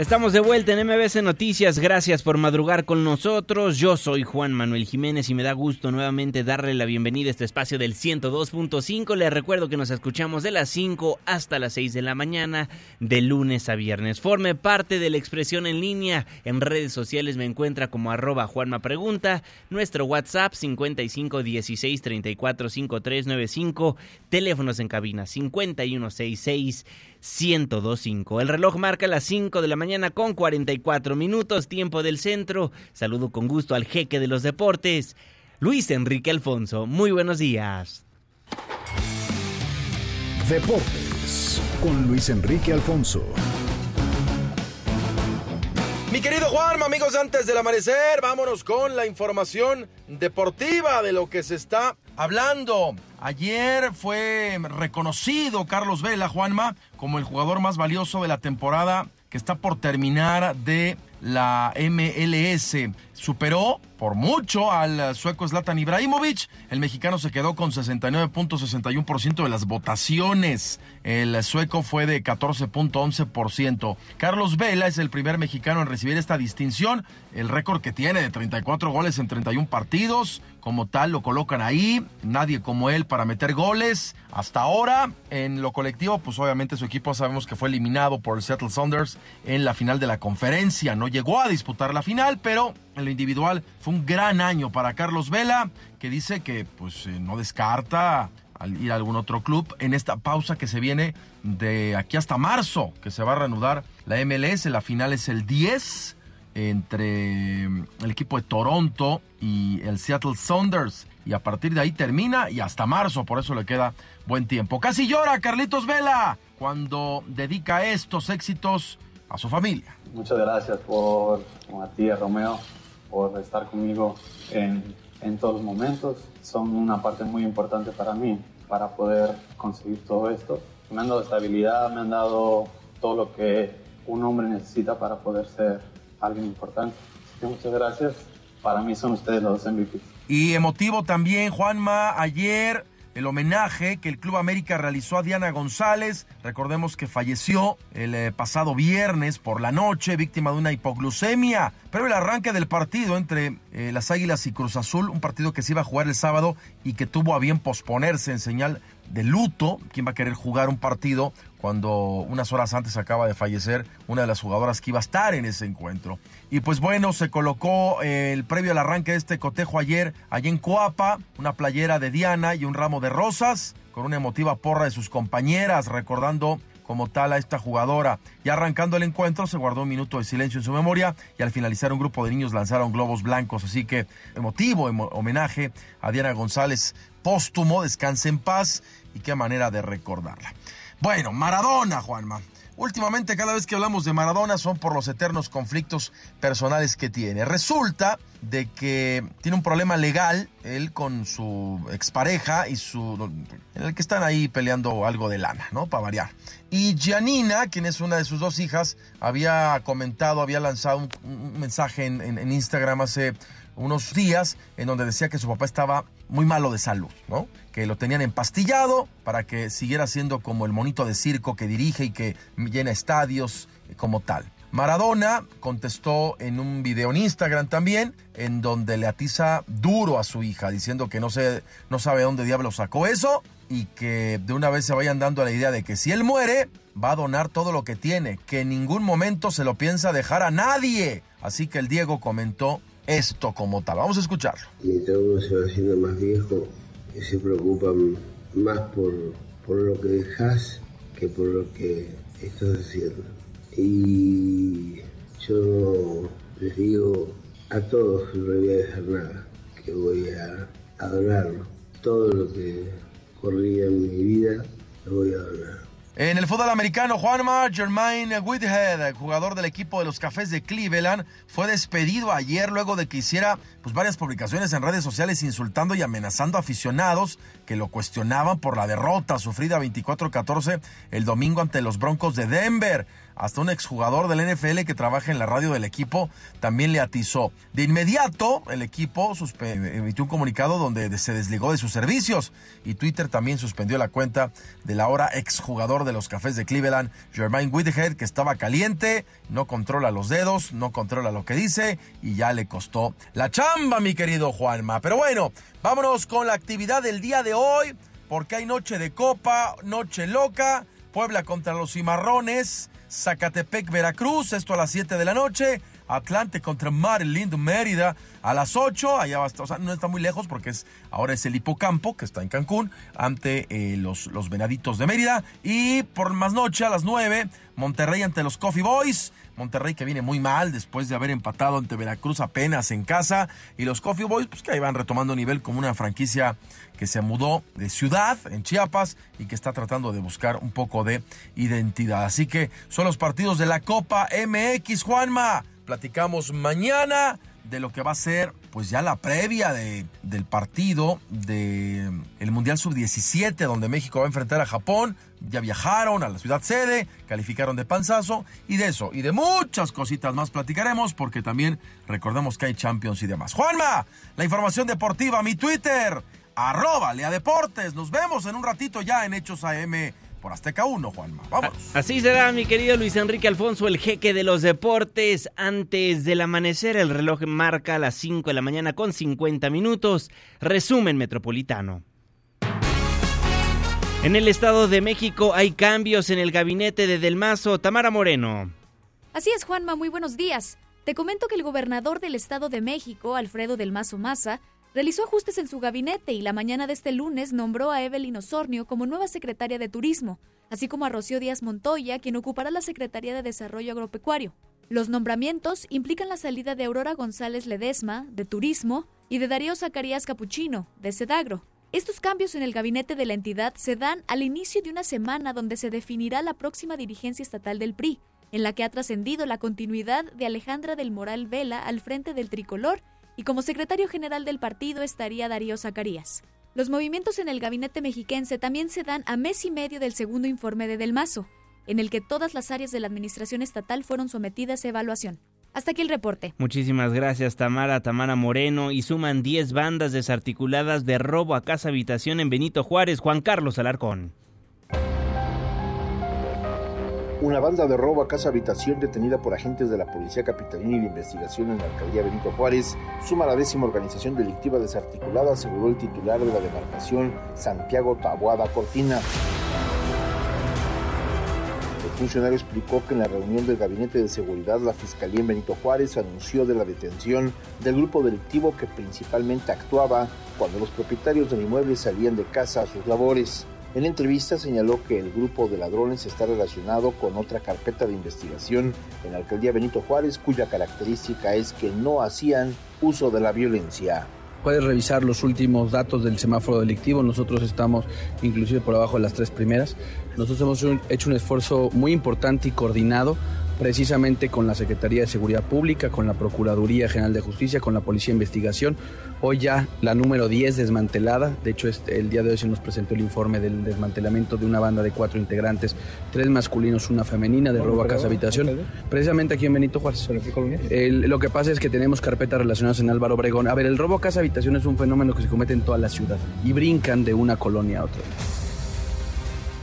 Estamos de vuelta en MBC Noticias. Gracias por madrugar con nosotros. Yo soy Juan Manuel Jiménez y me da gusto nuevamente darle la bienvenida a este espacio del 102.5. Les recuerdo que nos escuchamos de las 5 hasta las 6 de la mañana, de lunes a viernes. Forme parte de la expresión en línea. En redes sociales me encuentra como arroba Juanma Pregunta. Nuestro WhatsApp 55 16 34 53 95. Teléfonos en cabina 5166 1025. El reloj marca las 5 de la mañana con 44 minutos, tiempo del centro. Saludo con gusto al jeque de los deportes, Luis Enrique Alfonso. Muy buenos días. Deportes con Luis Enrique Alfonso. Mi querido Juan, amigos, antes del amanecer, vámonos con la información deportiva de lo que se está hablando. Ayer fue reconocido Carlos Vela, Juanma, como el jugador más valioso de la temporada que está por terminar de la MLS. Superó por mucho al sueco Zlatan Ibrahimovic. El mexicano se quedó con 69.61% de las votaciones. El sueco fue de 14.11%. Carlos Vela es el primer mexicano en recibir esta distinción. El récord que tiene de 34 goles en 31 partidos. Como tal, lo colocan ahí. Nadie como él para meter goles. Hasta ahora, en lo colectivo, pues obviamente su equipo sabemos que fue eliminado por el Seattle Saunders en la final de la conferencia. No llegó a disputar la final, pero en lo individual fue un gran año para Carlos Vela, que dice que pues eh, no descarta al ir a algún otro club en esta pausa que se viene de aquí hasta marzo, que se va a reanudar la MLS. La final es el 10 entre mm, el equipo de Toronto y el Seattle Saunders. Y a partir de ahí termina y hasta marzo, por eso le queda buen tiempo. Casi llora Carlitos Vela cuando dedica estos éxitos a su familia. Muchas gracias por, Matías Romeo, por estar conmigo en, en todos los momentos. Son una parte muy importante para mí, para poder conseguir todo esto. Me han dado estabilidad, me han dado todo lo que un hombre necesita para poder ser alguien importante. muchas gracias. Para mí son ustedes los MVPs. Y emotivo también, Juanma, ayer el homenaje que el Club América realizó a Diana González. Recordemos que falleció el eh, pasado viernes por la noche, víctima de una hipoglucemia. Pero el arranque del partido entre eh, las Águilas y Cruz Azul, un partido que se iba a jugar el sábado y que tuvo a bien posponerse en señal de luto. ¿Quién va a querer jugar un partido cuando unas horas antes acaba de fallecer una de las jugadoras que iba a estar en ese encuentro? Y pues bueno, se colocó eh, el previo al arranque de este cotejo ayer, allá en Coapa, una playera de Diana y un ramo de rosas, con una emotiva porra de sus compañeras, recordando como tal a esta jugadora. Y arrancando el encuentro se guardó un minuto de silencio en su memoria y al finalizar un grupo de niños lanzaron globos blancos. Así que emotivo homenaje a Diana González póstumo, descanse en paz y qué manera de recordarla. Bueno, Maradona, Juanma. Últimamente cada vez que hablamos de Maradona son por los eternos conflictos personales que tiene. Resulta de que tiene un problema legal él con su expareja y su en el que están ahí peleando algo de lana, ¿no? Para variar. Y Gianina, quien es una de sus dos hijas, había comentado, había lanzado un, mensaje en Instagram hace unos días en donde decía que su papá estaba muy malo de salud, ¿no? Que lo tenían empastillado para que siguiera siendo como el monito de circo que dirige y que llena estadios como tal. Maradona contestó en un video en Instagram también, en donde le atiza duro a su hija, diciendo que no, sé, no sabe dónde diablo sacó eso y que de una vez se vayan dando la idea de que si él muere, va a donar todo lo que tiene, que en ningún momento se lo piensa dejar a nadie. Así que el Diego comentó esto como tal. Vamos a escucharlo. Mientras uno se va haciendo más viejo, se preocupa más por, por lo que dejas que por lo que estás haciendo. Y yo les digo a todos, no voy a dejar nada, que voy a adorarlo. Todo lo que corría en mi vida, lo voy a adorar. En el fútbol americano, Juanma Jermaine Whitehead, jugador del equipo de los Cafés de Cleveland, fue despedido ayer luego de que hiciera pues, varias publicaciones en redes sociales insultando y amenazando a aficionados que lo cuestionaban por la derrota sufrida 24-14 el domingo ante los Broncos de Denver. Hasta un exjugador del NFL que trabaja en la radio del equipo también le atizó. De inmediato, el equipo emitió un comunicado donde se desligó de sus servicios y Twitter también suspendió la cuenta del ahora exjugador de los Cafés de Cleveland, Jermaine Whitehead, que estaba caliente, no controla los dedos, no controla lo que dice y ya le costó la chamba, mi querido Juanma. Pero bueno, vámonos con la actividad del día de hoy, porque hay noche de copa, noche loca, Puebla contra los Cimarrones, Zacatepec, Veracruz, esto a las 7 de la noche. Atlante contra Maryland, Mérida a las 8. Allá va, o sea, no está muy lejos porque es ahora es el hipocampo que está en Cancún ante eh, los, los Venaditos de Mérida. Y por más noche a las 9, Monterrey ante los Coffee Boys. Monterrey que viene muy mal después de haber empatado ante Veracruz apenas en casa. Y los Coffee Boys, pues que ahí van retomando nivel como una franquicia que se mudó de ciudad en Chiapas y que está tratando de buscar un poco de identidad. Así que son los partidos de la Copa MX, Juanma. Platicamos mañana de lo que va a ser pues ya la previa de, del partido del el Mundial Sub-17 donde México va a enfrentar a Japón. Ya viajaron a la ciudad sede, calificaron de panzazo y de eso y de muchas cositas más platicaremos porque también recordemos que hay Champions y demás. Juanma, la información deportiva, mi Twitter, arroba Lea Deportes. Nos vemos en un ratito ya en Hechos AM por Azteca 1, Juanma. Vamos. Así será, mi querido Luis Enrique Alfonso, el jeque de los deportes. Antes del amanecer, el reloj marca las 5 de la mañana con 50 minutos. Resumen metropolitano. En el Estado de México hay cambios en el gabinete de Del Mazo. Tamara Moreno. Así es, Juanma, muy buenos días. Te comento que el gobernador del Estado de México, Alfredo Del Mazo Maza, realizó ajustes en su gabinete y la mañana de este lunes nombró a Evelyn Osornio como nueva secretaria de Turismo, así como a Rocío Díaz Montoya, quien ocupará la Secretaría de Desarrollo Agropecuario. Los nombramientos implican la salida de Aurora González Ledesma, de Turismo, y de Darío Zacarías Capuchino, de Sedagro. Estos cambios en el gabinete de la entidad se dan al inicio de una semana donde se definirá la próxima dirigencia estatal del PRI, en la que ha trascendido la continuidad de Alejandra del Moral Vela al frente del tricolor y como secretario general del partido estaría Darío Zacarías. Los movimientos en el gabinete mexiquense también se dan a mes y medio del segundo informe de Del Mazo, en el que todas las áreas de la administración estatal fueron sometidas a evaluación. Hasta aquí el reporte. Muchísimas gracias Tamara, Tamara Moreno. Y suman 10 bandas desarticuladas de robo a casa habitación en Benito Juárez. Juan Carlos Alarcón. Una banda de robo a casa habitación detenida por agentes de la Policía Capitalina y de Investigación en la Alcaldía Benito Juárez suma la décima organización delictiva desarticulada, aseguró el titular de la demarcación, Santiago Taboada Cortina. El funcionario explicó que en la reunión del Gabinete de Seguridad, la Fiscalía en Benito Juárez anunció de la detención del grupo delictivo que principalmente actuaba cuando los propietarios del inmueble salían de casa a sus labores. En entrevista señaló que el grupo de ladrones está relacionado con otra carpeta de investigación en la alcaldía Benito Juárez, cuya característica es que no hacían uso de la violencia. Puedes revisar los últimos datos del semáforo delictivo. Nosotros estamos inclusive por abajo de las tres primeras. Nosotros hemos hecho un esfuerzo muy importante y coordinado precisamente con la Secretaría de Seguridad Pública, con la Procuraduría General de Justicia, con la Policía de Investigación. Hoy ya la número 10 desmantelada, de hecho este, el día de hoy se nos presentó el informe del desmantelamiento de una banda de cuatro integrantes, tres masculinos, una femenina, de robo a casa habitación, precisamente aquí en Benito Juárez. El, lo que pasa es que tenemos carpetas relacionadas en Álvaro Obregón. A ver, el robo a casa habitación es un fenómeno que se comete en toda la ciudad y brincan de una colonia a otra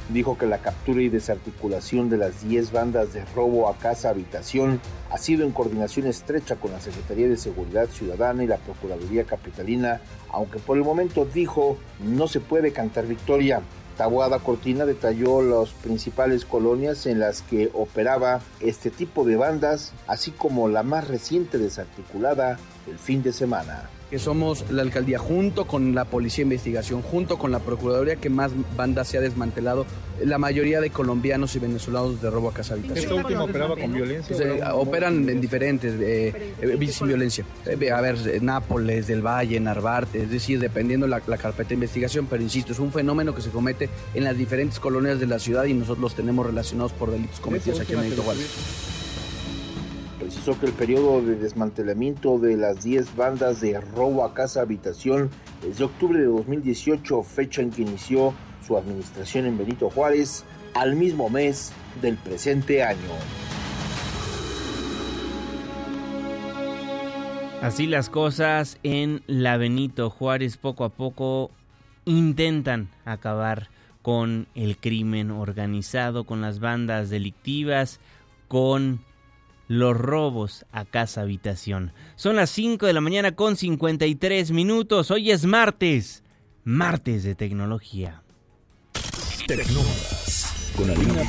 dijo que la captura y desarticulación de las 10 bandas de robo a casa habitación ha sido en coordinación estrecha con la Secretaría de Seguridad Ciudadana y la Procuraduría Capitalina, aunque por el momento dijo no se puede cantar victoria. Tabuada Cortina detalló las principales colonias en las que operaba este tipo de bandas, así como la más reciente desarticulada el fin de semana que somos la alcaldía junto con la policía de investigación, junto con la procuraduría que más bandas se ha desmantelado, la mayoría de colombianos y venezolanos de robo a casa habitación. ¿Este último operaba con violencia? operan en diferentes, eh, eh, sin violencia. Eh, a ver, Nápoles, del Valle, Narvarte, es decir, dependiendo la, la carpeta de investigación, pero insisto, es un fenómeno que se comete en las diferentes colonias de la ciudad y nosotros los tenemos relacionados por delitos cometidos aquí en Benito Juárez precisó que el periodo de desmantelamiento de las 10 bandas de robo a casa habitación es de octubre de 2018, fecha en que inició su administración en Benito Juárez, al mismo mes del presente año. Así las cosas en la Benito Juárez poco a poco intentan acabar con el crimen organizado, con las bandas delictivas, con los robos a casa habitación. Son las 5 de la mañana con 53 minutos. Hoy es martes, martes de tecnología. Con Alina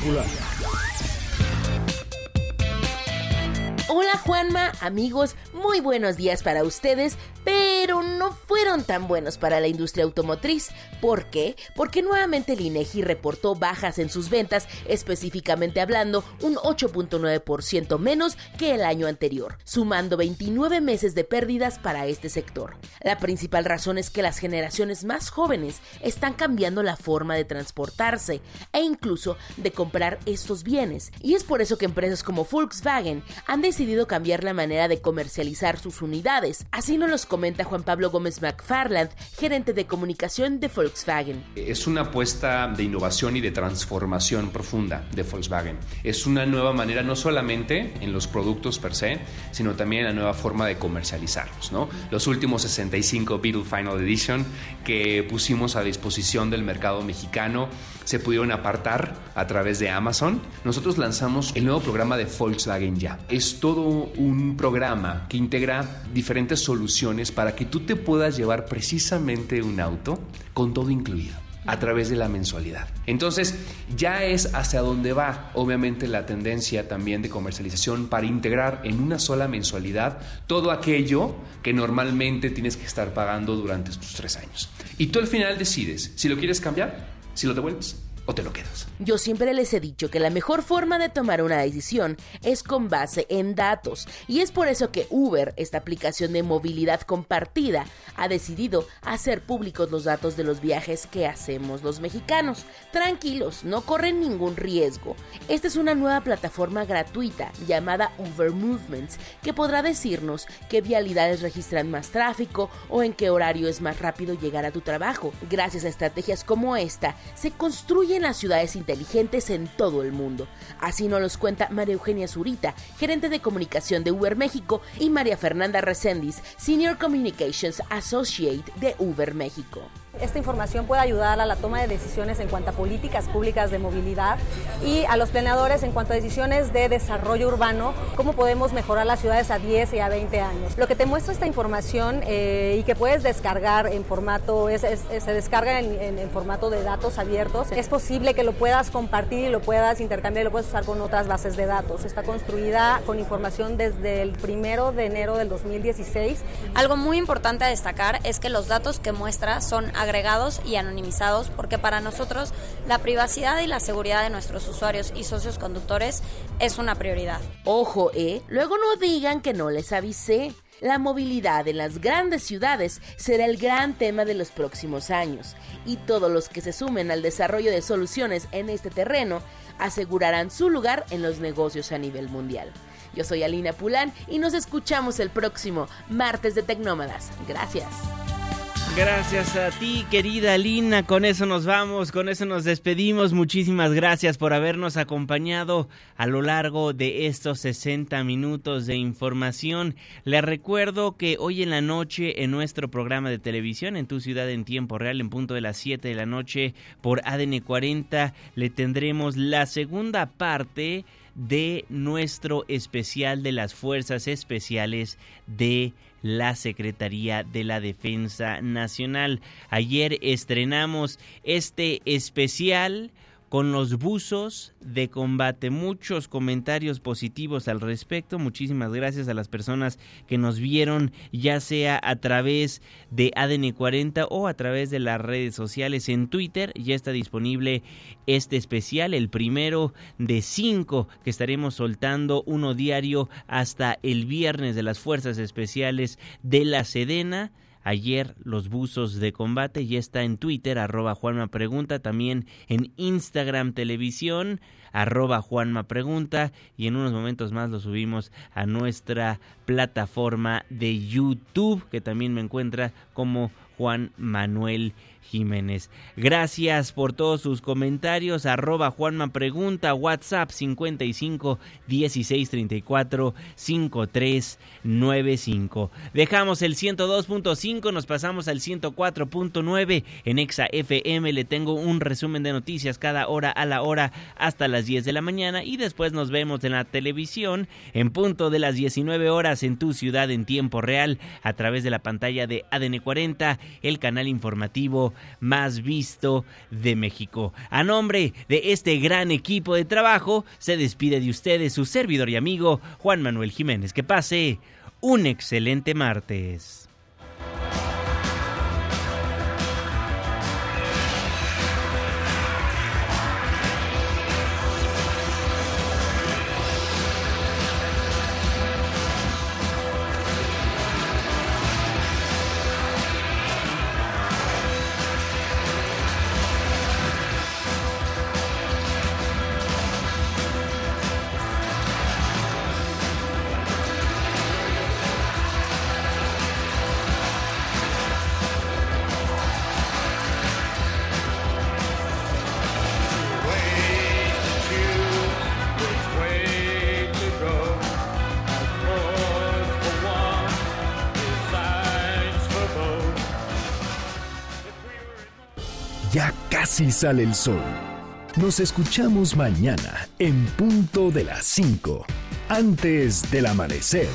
Hola Juanma, amigos, muy buenos días para ustedes, pero no fueron tan buenos para la industria automotriz. ¿Por qué? Porque nuevamente el INEGI reportó bajas en sus ventas, específicamente hablando un 8.9% menos que el año anterior, sumando 29 meses de pérdidas para este sector. La principal razón es que las generaciones más jóvenes están cambiando la forma de transportarse e incluso de comprar estos bienes, y es por eso que empresas como Volkswagen han decidido decidido cambiar la manera de comercializar sus unidades. Así nos los comenta Juan Pablo Gómez McFarland, gerente de comunicación de Volkswagen. Es una apuesta de innovación y de transformación profunda de Volkswagen. Es una nueva manera no solamente en los productos per se, sino también en la nueva forma de comercializarlos. ¿no? Los últimos 65 Beetle Final Edition que pusimos a disposición del mercado mexicano se pudieron apartar a través de Amazon. Nosotros lanzamos el nuevo programa de Volkswagen Ya. Es todo un programa que integra diferentes soluciones para que tú te puedas llevar precisamente un auto con todo incluido a través de la mensualidad. Entonces, ya es hacia donde va, obviamente, la tendencia también de comercialización para integrar en una sola mensualidad todo aquello que normalmente tienes que estar pagando durante estos tres años. Y tú al final decides si lo quieres cambiar si lo devuelves te lo quedas. Yo siempre les he dicho que la mejor forma de tomar una decisión es con base en datos y es por eso que Uber, esta aplicación de movilidad compartida, ha decidido hacer públicos los datos de los viajes que hacemos los mexicanos. Tranquilos, no corren ningún riesgo. Esta es una nueva plataforma gratuita llamada Uber Movements que podrá decirnos qué vialidades registran más tráfico o en qué horario es más rápido llegar a tu trabajo. Gracias a estrategias como esta, se construyen las ciudades inteligentes en todo el mundo. Así nos los cuenta María Eugenia Zurita, gerente de comunicación de Uber México, y María Fernanda Reséndiz, Senior Communications Associate de Uber México. Esta información puede ayudar a la toma de decisiones en cuanto a políticas públicas de movilidad y a los planeadores en cuanto a decisiones de desarrollo urbano, cómo podemos mejorar las ciudades a 10 y a 20 años. Lo que te muestra esta información eh, y que puedes descargar en formato, se descarga en, en, formato de datos abiertos, es posible que lo puedas compartir y lo puedas intercambiar y lo puedas usar con otras bases de datos. Está construida con información desde el primero de enero del 2016. Algo muy importante a destacar es que los datos que muestra son agregados y anonimizados porque para nosotros la privacidad y la seguridad de nuestros usuarios y socios conductores es una prioridad. Ojo, ¿eh? Luego no digan que no les avisé. La movilidad en las grandes ciudades será el gran tema de los próximos años y todos los que se sumen al desarrollo de soluciones en este terreno asegurarán su lugar en los negocios a nivel mundial. Yo soy Alina Pulán y nos escuchamos el próximo martes de Tecnómadas. Gracias. Gracias a ti, querida Lina. Con eso nos vamos, con eso nos despedimos. Muchísimas gracias por habernos acompañado a lo largo de estos 60 minutos de información. Les recuerdo que hoy en la noche en nuestro programa de televisión en tu ciudad en tiempo real, en punto de las 7 de la noche por ADN 40, le tendremos la segunda parte de nuestro especial de las Fuerzas Especiales de la Secretaría de la Defensa Nacional. Ayer estrenamos este especial con los buzos de combate. Muchos comentarios positivos al respecto. Muchísimas gracias a las personas que nos vieron, ya sea a través de ADN 40 o a través de las redes sociales. En Twitter ya está disponible este especial, el primero de cinco que estaremos soltando uno diario hasta el viernes de las Fuerzas Especiales de la Sedena ayer los buzos de combate. Ya está en Twitter, arroba Juanma Pregunta, también en Instagram Televisión, arroba Juanma Pregunta, y en unos momentos más lo subimos a nuestra plataforma de YouTube, que también me encuentra como Juan Manuel Jiménez. Gracias por todos sus comentarios. Arroba Juanma Pregunta, WhatsApp 55 16 34 53 95. Dejamos el 102.5, nos pasamos al 104.9 en Exa FM. Le tengo un resumen de noticias cada hora a la hora hasta las 10 de la mañana y después nos vemos en la televisión en punto de las 19 horas en tu ciudad en tiempo real a través de la pantalla de ADN 40, el canal informativo más visto de México. A nombre de este gran equipo de trabajo, se despide de ustedes su servidor y amigo Juan Manuel Jiménez. Que pase un excelente martes. Si sale el sol. Nos escuchamos mañana en punto de las 5, antes del amanecer.